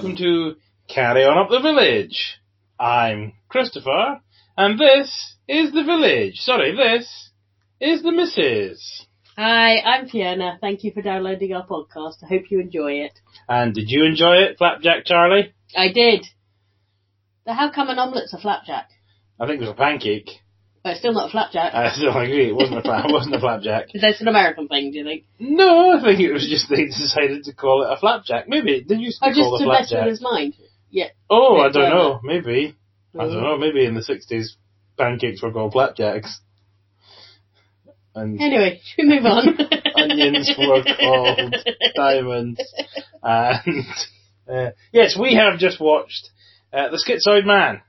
welcome to Carry On Up the Village. I'm Christopher, and this is the village. Sorry, this is the missus. Hi, I'm Fiona. Thank you for downloading our podcast. I hope you enjoy it. And did you enjoy it, Flapjack Charlie? I did. But how come an omelette's a flapjack? I think it was a pancake. But it's still not a flapjack. I still agree, it wasn't a, fla- it wasn't a flapjack. Is that an American thing, do you think? No, I think it was just they decided to call it a flapjack. Maybe it did used to Oh, be just called a to mess with flapjack. his mind. Yeah. Oh, I don't know. Maybe. I don't know. Maybe in the 60s, pancakes were called flapjacks. And Anyway, should we move on? Onions were called diamonds. And uh, yes, we have just watched uh, the Schizoid Man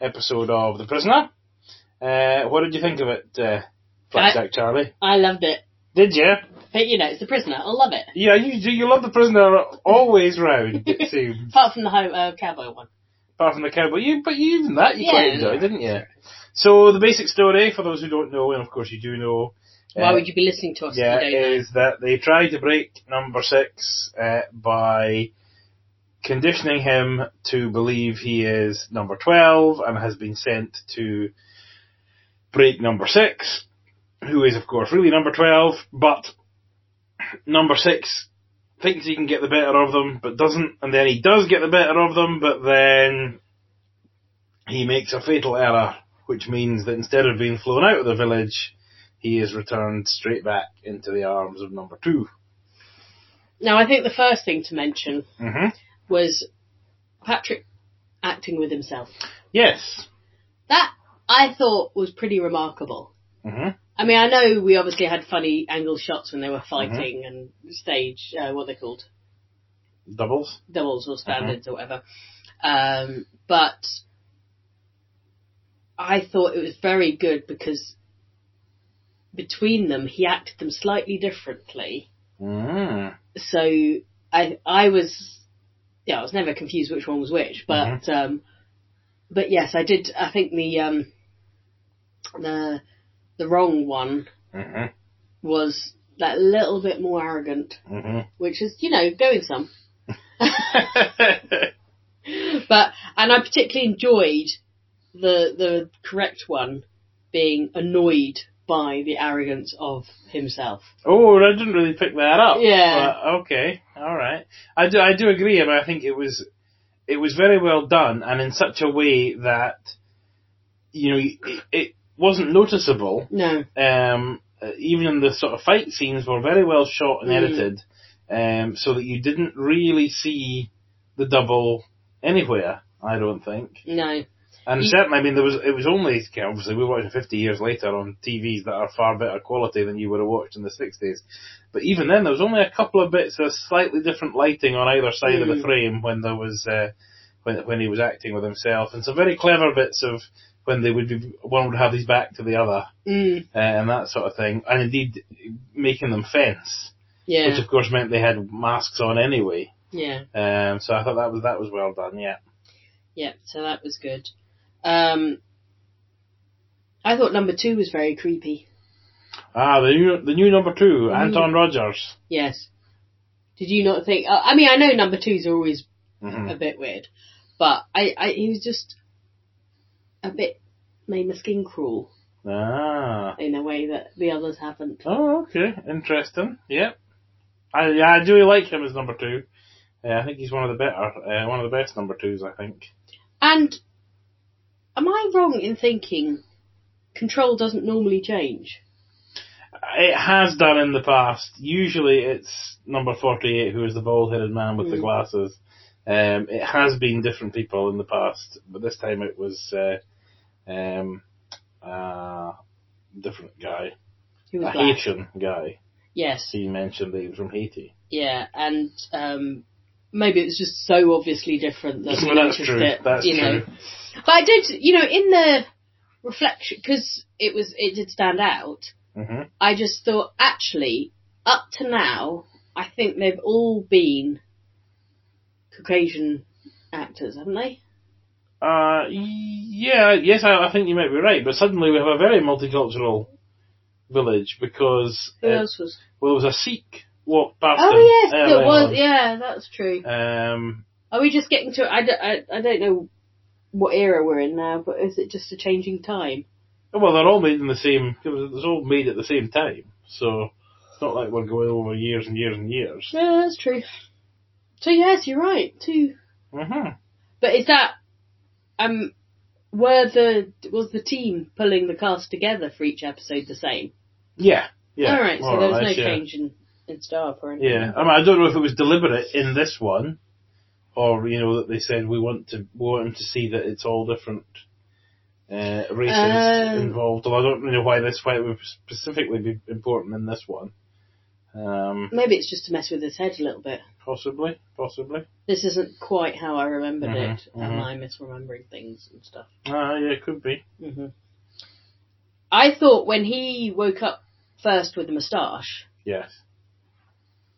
episode of The Prisoner. Uh, what did you think of it, uh, Flapjack Charlie? I loved it. Did you? But you know, it's the prisoner. I love it. Yeah, you do. You love The Prisoner always round. It seems. Apart from the ho- uh, cowboy one. apart from the cowboy. You, but you, even that you Yeah. quite enjoyed, didn't you? So the basic story, for those who don't know, and of course you do know, Why uh, would you be listening to us yeah, if you don't know? is that they tried to break number six uh, by conditioning him to believe he is number twelve and has been sent to break number six, who is of course really number twelve, but number six thinks he can get the better of them, but doesn't, and then he does get the better of them, but then he makes a fatal error, which means that instead of being flown out of the village, he is returned straight back into the arms of number two. Now, I think the first thing to mention Mm-hmm. was Patrick acting with himself. Yes. That, I thought, was pretty remarkable. Mm-hmm. I mean, I know we obviously had funny angle shots when they were fighting and stage, uh, what they called? Doubles. Doubles or standards or whatever. Um, but I thought it was very good because between them, he acted them slightly differently. Mm. So I, I was, yeah, I was never confused which one was which, but, um, but yes, I did, I think the, um, the, the wrong one Mm-hmm. was that little bit more arrogant, Mm-hmm. which is, you know, going some. but and I particularly enjoyed the the correct one being annoyed by the arrogance of himself. oh, I didn't really pick that up. Yeah. But, okay. All right. I do. I do agree. Mean, I think it was it was very well done, and in such a way that you know it, it wasn't noticeable. No, um, uh, even the sort of fight scenes were very well shot and Mm. edited, um, so that you didn't really see the double anywhere. I don't think, no, and You- certainly, I mean, there was it was only obviously we were watching fifty years later on TVs that are far better quality than you would have watched in the sixties. But even then, there was only a couple of bits of slightly different lighting on either side of the Mm. frame when there was uh, when when he was acting with himself, and some very clever bits of when they would be one would have his back to the other mm, uh, and that sort of thing, and indeed making them fence, yeah, which of course meant they had masks on anyway. yeah, Um, so I thought that was that was well done. Yeah. yeah. So that was good. Um, I thought number two was very creepy. Ah, the new the new number two, Mm. Anton Rodgers. Yes. Did you not think? uh, I mean, I know number twos are always hmm a bit weird, but I, I he was just a bit made my skin crawl Ah. in a way that the others haven't. Oh, okay, interesting. Yep. I yeah, I do like him as number two. Yeah, I think he's one of the better, uh, one of the best number twos. I think. And am I wrong in thinking control doesn't normally change? It has done in the past. Usually it's number 48 who is the bald-headed man with the Mm. glasses. Um, it has been different people in the past, but this time it was uh, um, uh, different guy. Who A was that? Haitian guy. Yes, He mentioned that he was from Haiti. yeah, and um, maybe it's just so obviously different that we Well, that's noticed true. it. That's you know. true. But I did, you know, in the reflection because it was it did stand out. hmm I just thought, actually, up to now, I think they've all been Caucasian actors, haven't they? Uh, yeah, yes, I, I think you might be right, but suddenly we have a very multicultural village because Who else was? well, there was a Sikh walked past Oh yes, it was. on. Yeah, that's true. Um, Are we just getting to? I don't, I, I don't know what era we're in now, but is it just a changing time? well, they're all made in the same. It was all made at the same time, so it's not like we're going over years and years and years. Yeah, that's true. So yes, you're right. Two. hmm But is that um were the was the team pulling the cast together for each episode the same? Yeah, yeah. All right, so more there was no yeah. change in in staff or anything. Yeah, I mean, I don't know if it was deliberate in this one, or you know that they said we want to we want them to see that it's all different uh, races Um, involved. Although I don't really know why this why it would specifically be important in this one. Um, Maybe it's just to mess with his head a little bit. possibly, possibly. This isn't quite how I remembered Mhm, it. Am mhm. I misremembering things and stuff? Ah, yeah, it could be. hmm I thought when he woke up first with the moustache, Yes.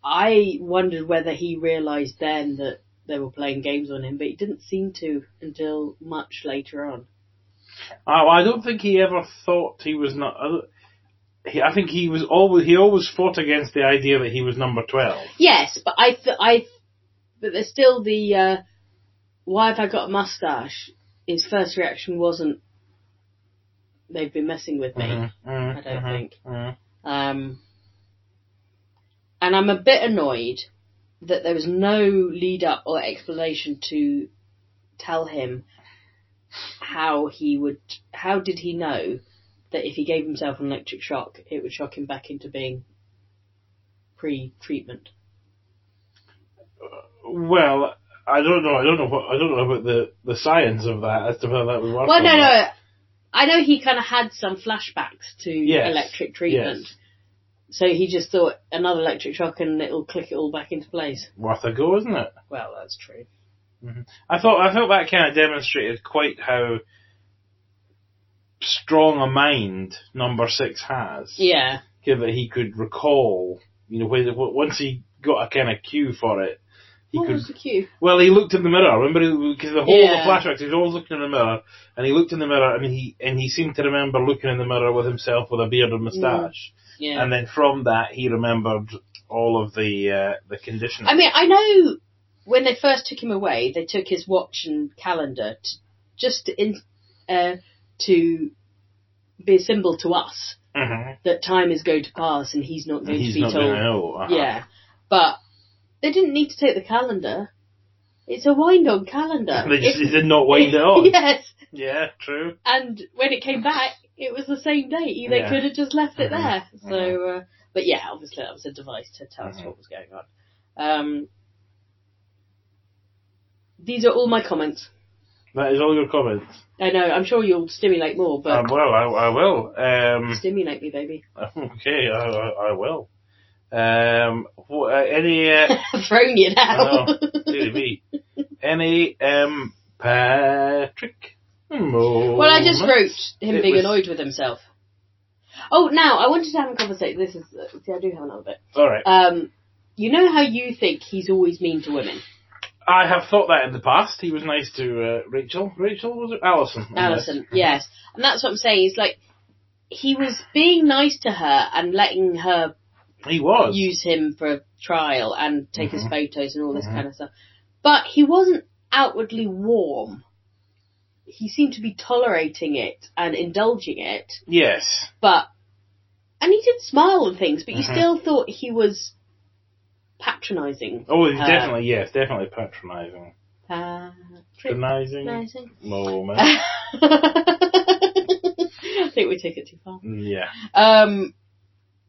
I wondered whether he realised then that they were playing games on him, but he didn't seem to until much later on. Oh, I don't think he ever thought he was not. I don't- he- I think he was always he always fought against the idea that he was number twelve. Yes, but I, th- I, but there's still the uh, why have I got a mustache? His first reaction wasn't they've been messing with me. Mhm, mhm, I don't mhm, think. mhm. Um, and I'm a bit annoyed that there was no lead up or explanation to tell him how he would, how did he know that if he gave himself an electric shock, it would shock him back into being pre-treatment. Uh, well, I don't know. I don't know what I don't know about the the science of that as to whether that would work. Well, no, no. I know he kind of had some flashbacks to Yes, electric treatment. yes. So he just thought another electric shock and it'll click it all back into place. Worth a go, isn't it? Well, that's true. Mm-hmm. I thought I thought that kind of demonstrated quite how strong a mind number six has. Yeah. Given that he could recall, you know, when, once he got a kind of cue for it, he What could. was the cue? Well, he looked in the mirror. Remember, because the whole Yeah. of the flashbacks, he was always looking in the mirror, and he looked in the mirror, and he and he seemed to remember looking in the mirror with himself with a beard and moustache, Yeah. and then from that he remembered all of the uh, the conditions. I mean, I know when they first took him away, they took his watch and calendar to, just in, uh, to be a symbol to us Mhm. that time is going to pass and he's not going he's to be told. going to know. uh-huh. Yeah, but they didn't need to take the calendar. It's a wind-on calendar. They just they did not wind it on. yes, Yeah, true. and when it came back, it was the same date. They Yeah. could have just left it Mhm. there. So, uh, but yeah, obviously that was a device to tell us Mhm. what was going on. Um, these are all my comments. That is all your comments. I know. I'm sure you'll stimulate more, but Um, well, I, I will. Um, stimulate me, baby. okay, I, I, I will. Um, wh- uh, any, uh, I've thrown you now. I me. any, um, Patrick? well, I just wrote him It being was- annoyed with himself. Oh, now I wanted to have a conversation. This is uh, see, I do have another bit. Alright. Um, you know how you think he's always mean to women, I have thought that in the past. He was nice to, uh, Rachel. Rachel, was it? Alison. in Alison? Yes, and that's what I'm saying. Is like he was being nice to her and letting her He was. use him for a trial and take his Mhm. photos and all this Mhm. kind of stuff. But he wasn't outwardly warm. He seemed to be tolerating it and indulging it, Yes. but and he did smile and things, but you Mhm. still thought he was patronising. Oh, her. definitely, yes, definitely patronising. Patronising. Patronising moment. I think we take it too far. Mm, yeah. Um,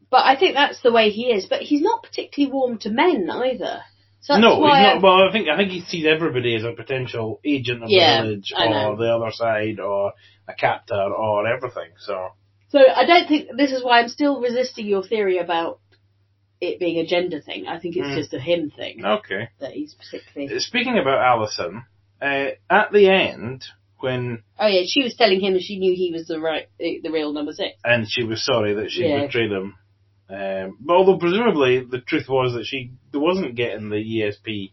but I think that's the way he is. But he's not particularly warm to men either. So no, he's not. I- Well, I think I think he sees everybody as a potential agent of Yeah, the village, or the other side, or a captor, or everything. So So I don't think this is why I'm still resisting your theory about it being a gender thing. I think it's Mm. just a him thing okay. that he's particularly. Speaking about Alison, uh, at the end when Oh yeah, she was telling him she knew he was the right, the real number six. and she was sorry that she Yeah. betrayed him. Um, but although presumably the truth was that she wasn't getting the ESP.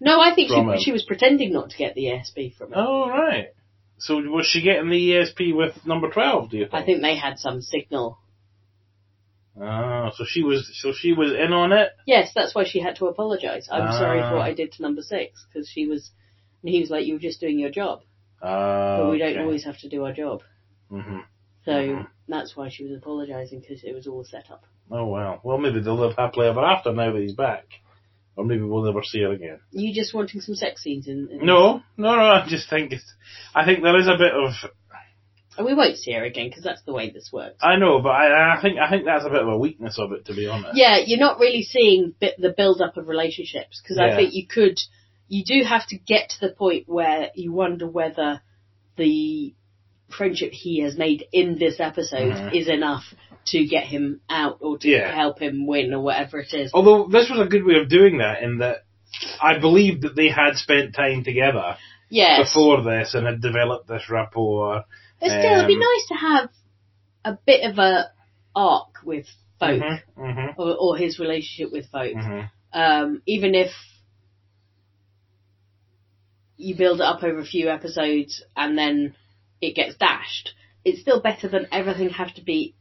No, I think From him. she, she was pretending not to get the ESP from him. Oh right. So was she getting the ESP with number twelve? Do you think? I think they had some signal So she was, so she was in on it. Yes, that's why she had to apologise. I'm sorry for Ah. what I did to number six because she was, and he was like, "You were just doing your job, Ah, but we don't always have to do our job." hmm So Mhm. that's why she was apologising because it was all set up. Oh well. Well, maybe they'll live happily ever after now that he's back, or maybe we'll never see her again. You just wanting some sex scenes in? in No, no, no. I just think it's. I think there is a bit of. And we won't see her again because that's the way this works. I know, but I, I think I think that's a bit of a weakness of it, to be honest. Yeah, you're not really seeing the build up of relationships because I think you could, you do have to get to the point where you wonder whether the friendship he has made in this episode Mhm. is enough to get him out or to Yeah. help him win or whatever it is. Although this was a good way of doing that, in that I believe that they had spent time together yes, before this and had developed this rapport. But still, it'd be um, nice to have a bit of a arc with folk hmm hmm or, or his relationship with folk. hmm um, even if you build it up over a few episodes and then it gets dashed, it's still better than everything have to be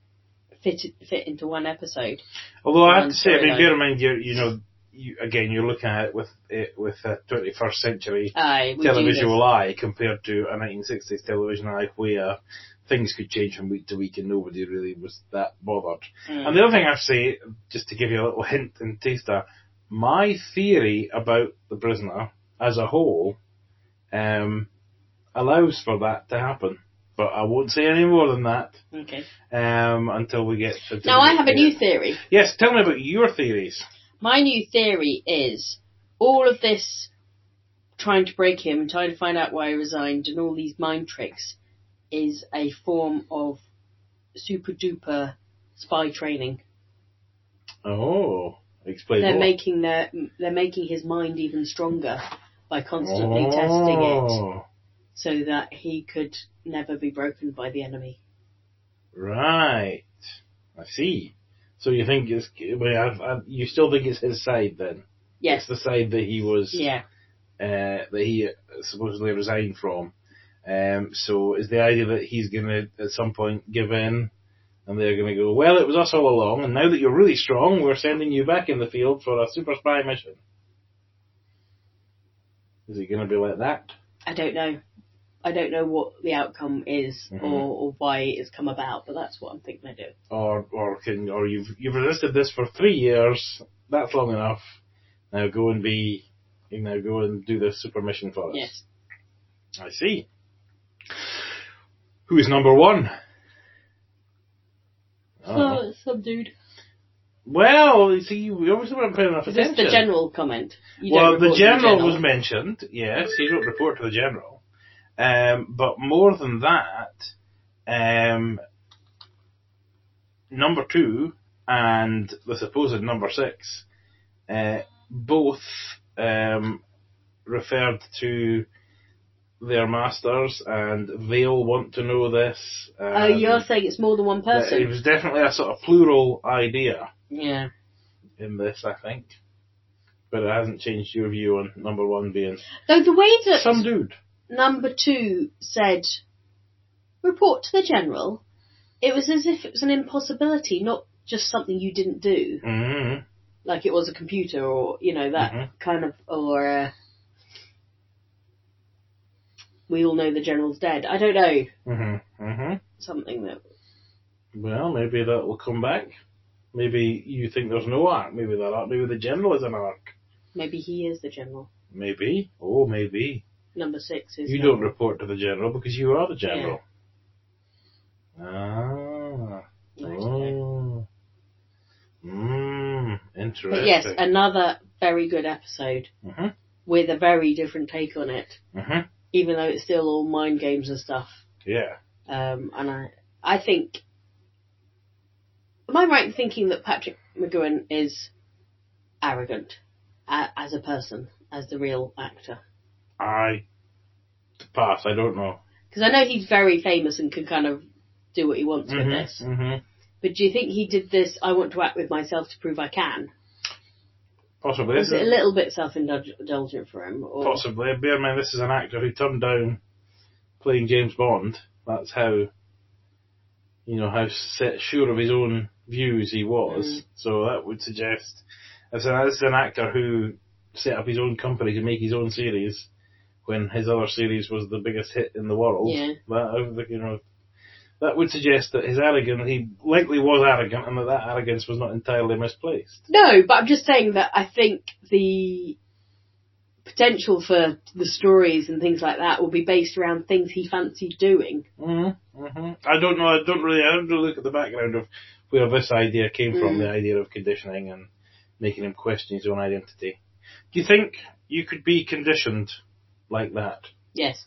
fit fit into one episode. Although I have to say, I mean, bear in mind, you're, you know, you, again, you're looking at it with it with a 21st century Aye, televisual eye compared to a 1960s television eye where things could change from week to week and nobody really was that bothered. Mm. And the other thing I say, just to give you a little hint and taster, my theory about the prisoner as a whole um, allows for that to happen. But I won't say any more than that Okay. um, until we get to. Now I have a new theory. Yes, tell me about your theories. My new theory is all of this trying to break him and trying to find out why he resigned and all these mind tricks is a form of super duper spy training. Oh, explain they're more. making their they're making his mind even stronger by constantly testing it Oh, so that he could never be broken by the enemy. Right. I see. So you think it's, well, I, I, you still think it's his side then? Yes. It's the side that he was, Yeah. uh, that he supposedly resigned from. Um, so is the idea that he's gonna at some point give in and they're gonna go, well, it was us all along and now that you're really strong, we're sending you back in the field for a super spy mission. Is it gonna be like that? I don't know. I don't know what the outcome is Mhm. or, or why it's come about, but that's what I'm thinking they do. or or can or you've you've resisted this for three years. That's long enough. Now go and be, you know, go and do this super mission for us. Yes. I see. Who is number one? Oh. Some dude. Well, you see, we obviously weren't paying enough Is this the general comment? You well, the the general, general was mentioned. Yes, he wrote report to the general. Um, but more than that, um, number two and the supposed number six, uh, both um, referred to their masters, and they'll want to know this. Oh, and you're saying it's more than one person? It was definitely a sort of plural idea Yeah. in this, I think. But it hasn't changed your view on number one being Though the way that some dude. Number two said, report to the general, it was as if it was an impossibility, not just something you didn't do, Mm-hmm. like it was a computer or, you know, that Mhm. kind of, or, uh, we all know the general's dead. I don't know. Mm-hmm. Mm-hmm. Something that, Well, maybe that will come back. Maybe you think there's no arc. Maybe that arc. Maybe the general is an arc. maybe he is the general. Maybe. Oh, maybe. Number six is. You don't report to the general because you are the general. Ah. Okay. Oh. Mmm. Interesting. But yes, another very good episode Mhm. with a very different take on it, Mhm. even though it's still all mind games and stuff. Yeah. Um, and I, I think, am I right in thinking that Patrick McGoohan is arrogant uh, as a person, as the real actor? I pass. I don't know. Because I know he's very famous and can kind of do what he wants with this. hmm But do you think he did this? I want to act with myself to prove I can. Possibly. Was it a little bit self-indulgent for him? Or? Possibly. Bear in mind, this is an actor who turned down playing James Bond. That's how you know, how set, sure of his own views he was. Mm. So that would suggest, as an, as an actor who set up his own company to make his own series, when his other series was the biggest hit in the world, Yeah. that, you know, that would suggest that his arrogance, he likely was arrogant and that that arrogance was not entirely misplaced. No, but I'm just saying that I think the potential for the stories and things like that will be based around things he fancied doing. Mm-hmm. hmm I don't know. I don't really. I don't really look at the background of where this idea came from. Mm. The idea of conditioning and making him question his own identity. Do you think you could be conditioned like that? Yes.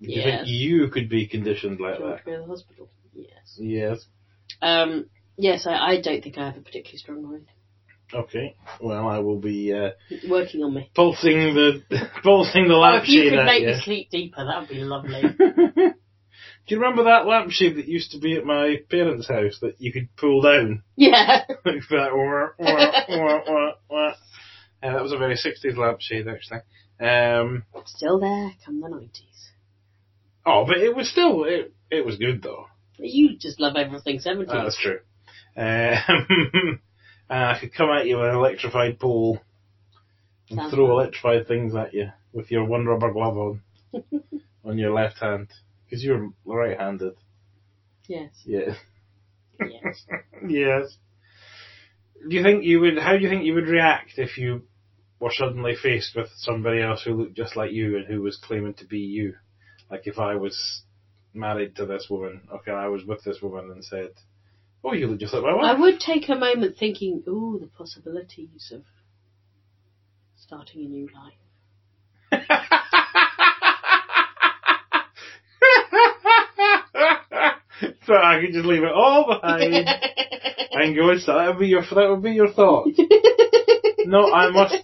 Do you Yes. think you could be conditioned like George that? the Hospital. Yes. Yes. Um, yes, I, I don't think I have a particularly strong mind. Okay. Well, I will be uh, Working on me. pulsing the pulsing the Oh, if you could make you. me sleep deeper, that would be lovely. Do you remember that lampshade that used to be at my parents' house that you could pull down? yeah. like that. Wah, wah, wah, wah, wah. Uh, that was a very 60s lampshade, actually. Um, Still there, come the 90s. oh, but it was still, it, it was good though. You just love everything 70s. That's true. Um, I could come at you with an electrified pole and Sounds throw electrified things at you with your one rubber glove on, on your left hand. Because you're right-handed. yes. Yeah. Yes. yes. Do you think you would? How do you think you would react if you were suddenly faced with somebody else who looked just like you and who was claiming to be you? Like if I was married to this woman, okay, I was with this woman and said, "Oh, you look just like my wife." I would take a moment thinking, ooh, the possibilities of starting a new life. so I could just leave it all behind and go. So that would be your that would be your thought. No, I must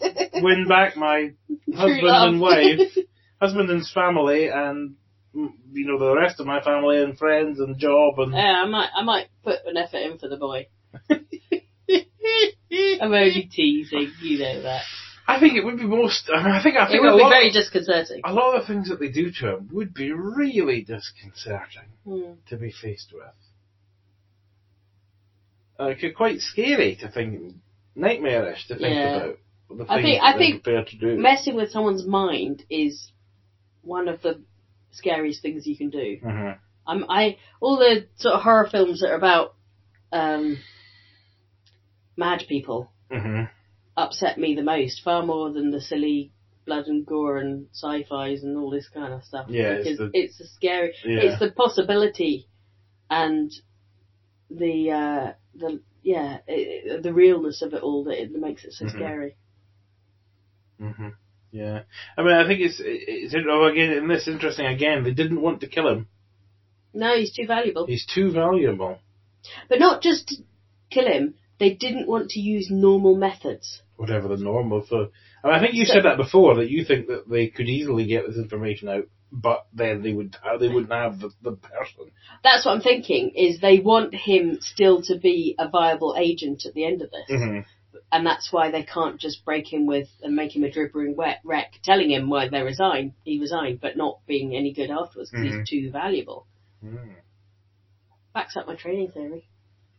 win back my husband and wife, husband and family, and mm, you know the rest of my family and friends and job and. Yeah, I might, I might put an effort in for the boy. I'm only teasing, you know that. I think it would be most. I, mean, I think I It would a be lot, very disconcerting. a lot of the things that they do to him would be really disconcerting Hmm. to be faced with. Like quite scary to think, nightmarish to think Yeah. about. The I think- I think prepared to do. Messing with someone's mind is one of the scariest things you can do. Mhm. I'm, I all the sort of horror films that are about um, mad people Mhm. upset me the most, far more than the silly blood and gore and sci-fi's and all this kind of stuff. Yeah, it's because the- it's a scary. Yeah. It's the possibility and the uh, the yeah it, the realness of it all that it makes it so Mhm. scary. Hmm Yeah, I mean, I think it's it's oh, again, and this interesting again. They didn't want to kill him. No, he's too valuable. He's too valuable. But not just to kill him. They didn't want to use normal methods. Whatever the normal. for. I, mean, I think you So- said that before that you think that they could easily get this information out, but then they would uh, they wouldn't have the, the person. That's what I'm thinking. Is they want him still to be a viable agent at the end of this, Mm-hmm. And that's why they can't just break him with and make him a dribbling wreck, telling him why they resign. He resigned, but not being any good afterwards because Mhm. he's too valuable. Mm. Backs up my training theory,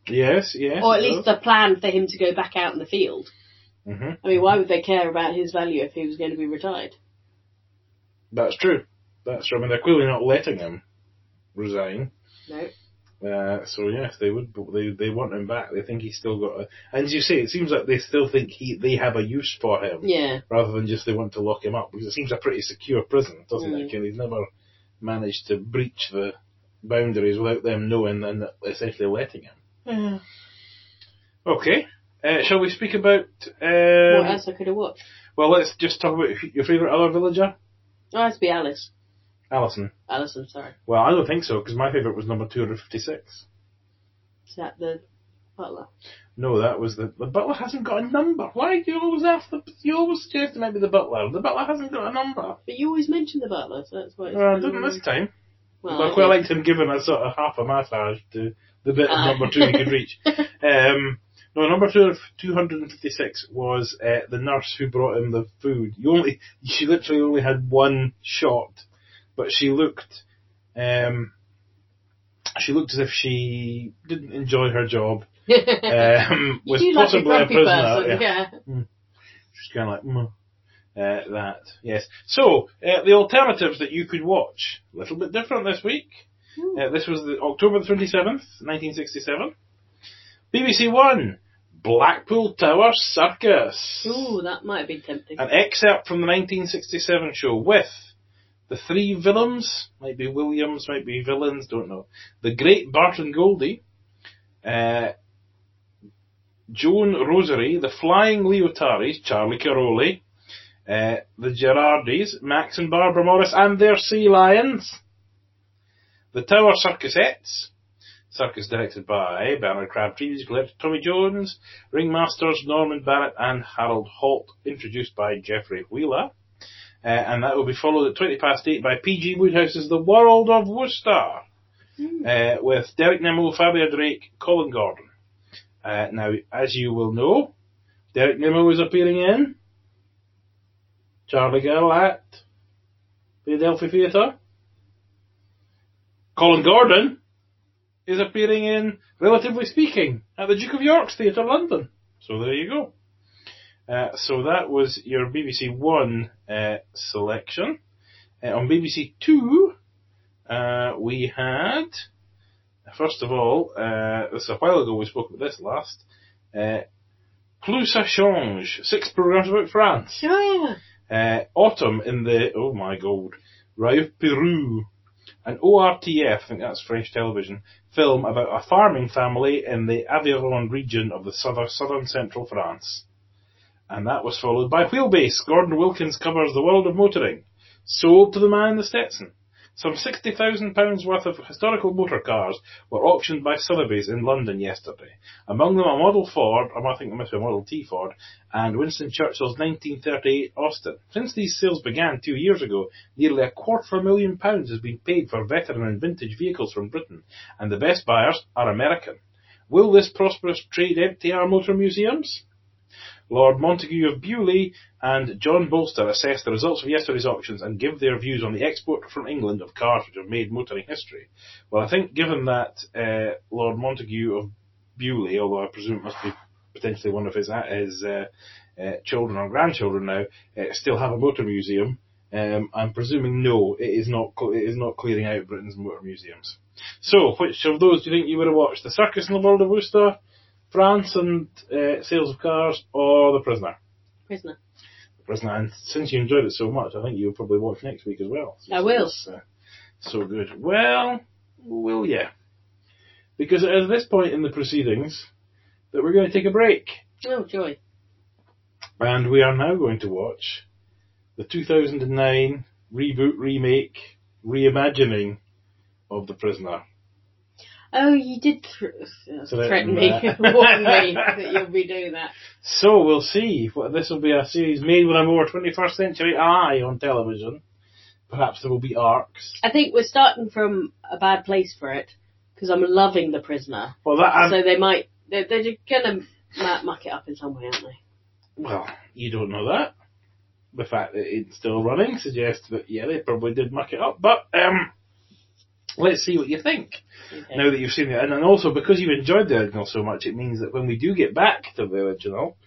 Yes, yes. or at least the plan for him to go back out in the field. hmm I mean, why would they care about his value if he was going to be retired? That's true. That's true. I mean, they're clearly not letting him resign. No. Uh, so yes, they would. They they want him back. They think he's still got. A, and as you say, it seems like they still think he they have a use for him. Yeah. rather than just they want to lock him up because it seems a pretty secure prison, doesn't Mm. it? And he's never managed to breach the boundaries without them knowing and essentially letting him. what Okay, uh, shall we speak about? Um, what else I could have watched? well, let's just talk about your favourite other villager, Oh, it has to be Alice. Alison. Alison, sorry. Well, I don't think so because my favourite was number two hundred fifty-six. Is that the butler? No, that was the the butler hasn't got a number. Why do you always ask the? You always suggest it might be the butler. The butler hasn't got a number. But you always mention the butler, so that's why it's Well, I didn't this time. Well, But I I quite liked him giving a sort of half a massage to the bit of Ah. number two he could reach. Um, no, number two of 256 was uh, the nurse who brought him the food. You only, she literally only had one shot, but she looked, um, She looked as if she didn't enjoy her job. Um, was do like a possibly a prisoner. person, yeah. yeah. She's kind of like, mm. uh, that. Yes. So, uh, the alternatives that you could watch, a little bit different this week. Hmm. Uh, this was the October the 27th, 1967. BBC One, Blackpool Tower Circus. Ooh, that might have been tempting. An excerpt from the 1967 show with the three villains, might be Williams, might be villains, don't know. The Great Barton Goldie, uh, Joan Rosary, the Flying Leotaris, Charlie Cairoli, uh, the Gerardis, Max and Barbara Morris and their sea lions, the Tower Circusettes, circus directed by Bernard Crabtree, music directed Tommy Jones, ringmasters Norman Barrett and Harold Holt, introduced by Geoffrey Wheeler. Uh, and that will be followed at 20 past 8 by PG Wodehouse's The World of Wooster, Hmm. uh, with Derek Nimmo, Fabia Drake, Colin Gordon. Uh, now, as you will know, Derek Nimmo is appearing in Charlie Girl at the Philadelphia Theatre. Colin Gordon is appearing in Relatively Speaking at the Duke of York's Theatre, London. So there you go. Uh, so that was your BBC One uh, selection. Uh, on BBC Two, uh, we had, first of all, uh, this is a while ago we spoke about this last, uh, Plus ça change, six programs about France. Yeah. Uh, Autumn in the, oh my god, Raif Peru, an ORTF, I think that's French television, film about a farming family in the Aveyron region of the southern, southern central France. And that was followed by Wheelbase. Gordon Wilkins covers the world of motoring. Sold to the man the Stetson. Some £60,000 worth of historical motor cars were auctioned by Sotheby's in London yesterday. Among them a Model Ford, or I think it must be a Model T Ford, and Winston Churchill's 1938 Austin. Since these sales began two years ago, nearly a quarter of a million pounds has been paid for veteran and vintage vehicles from Britain, and the best buyers are American. Will this prosperous trade empty our motor museums? Lord Montagu of Beaulieu and John Bolster assess the results of yesterday's auctions and give their views on the export from England of cars which have made motoring history. Well, I think given that uh, Lord Montagu of Beaulieu, although I presume it must be potentially one of his, his uh, uh, children or grandchildren now, uh, still have a motor museum, um, I'm presuming no, it is not cl- it is not clearing out Britain's motor museums. So, which of those do you think you would have watched? The Circus in the World of Wooster, France and uh, Sales of Cars, or The Prisoner? Prisoner. The Prisoner. And since you enjoyed it so much, I think you'll probably watch next week as well. I will. Uh, so good. Well, will ya? Because it is this point in the proceedings that we're going to take a break. Oh, joy. And we are now going to watch the 2009 reboot, remake, reimagining of The Prisoner. Oh, you did th- Threaten me, warn me that you'll be doing that. So we'll see. What This will be a series made with a more 21st century eye on television. Perhaps there will be arcs. I think we're starting from a bad place for it because I'm loving the prisoner. Well, that um, so they might they're, they're just gonna mu- muck it up in some way, aren't they? well, you don't know that. The fact that it's still running suggests that yeah, they probably did muck it up. But um, let's see what you think. Okay. now that you've seen it. And then also because you've enjoyed the original so much, it means that when we do get back to the original,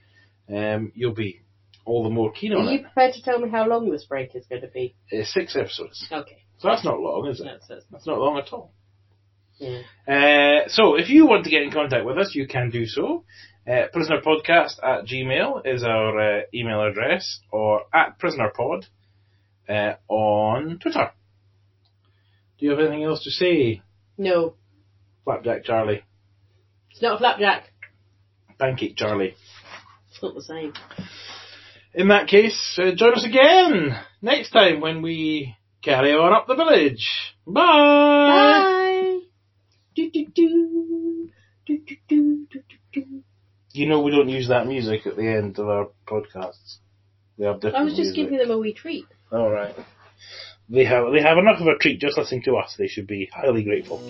um, you'll be all the more keen on it. Are you prepared to tell me how long this break is going to be? Uh, six episodes. Okay. So that's not long, is it? That's, that's, That's not long at all. yeah. Uh, so if you want to get in contact with us, you can do so. Uh, prisonerpodcast at gmail is our uh, email address, or at prisonerpod uh, on Twitter. Do you have anything else to say, No, Flapjack Charlie? it's not a flapjack. Pancake Charlie. It's not the same. In that case, uh, join us again next time when we carry on up the village. Bye! Bye. Do, do, do. Do, do, do, do, do, do. You know we don't use that music at the end of our podcasts. We have different I was just music. giving them a wee treat. All right. They have they have enough of a treat just listening to us. They should be highly grateful.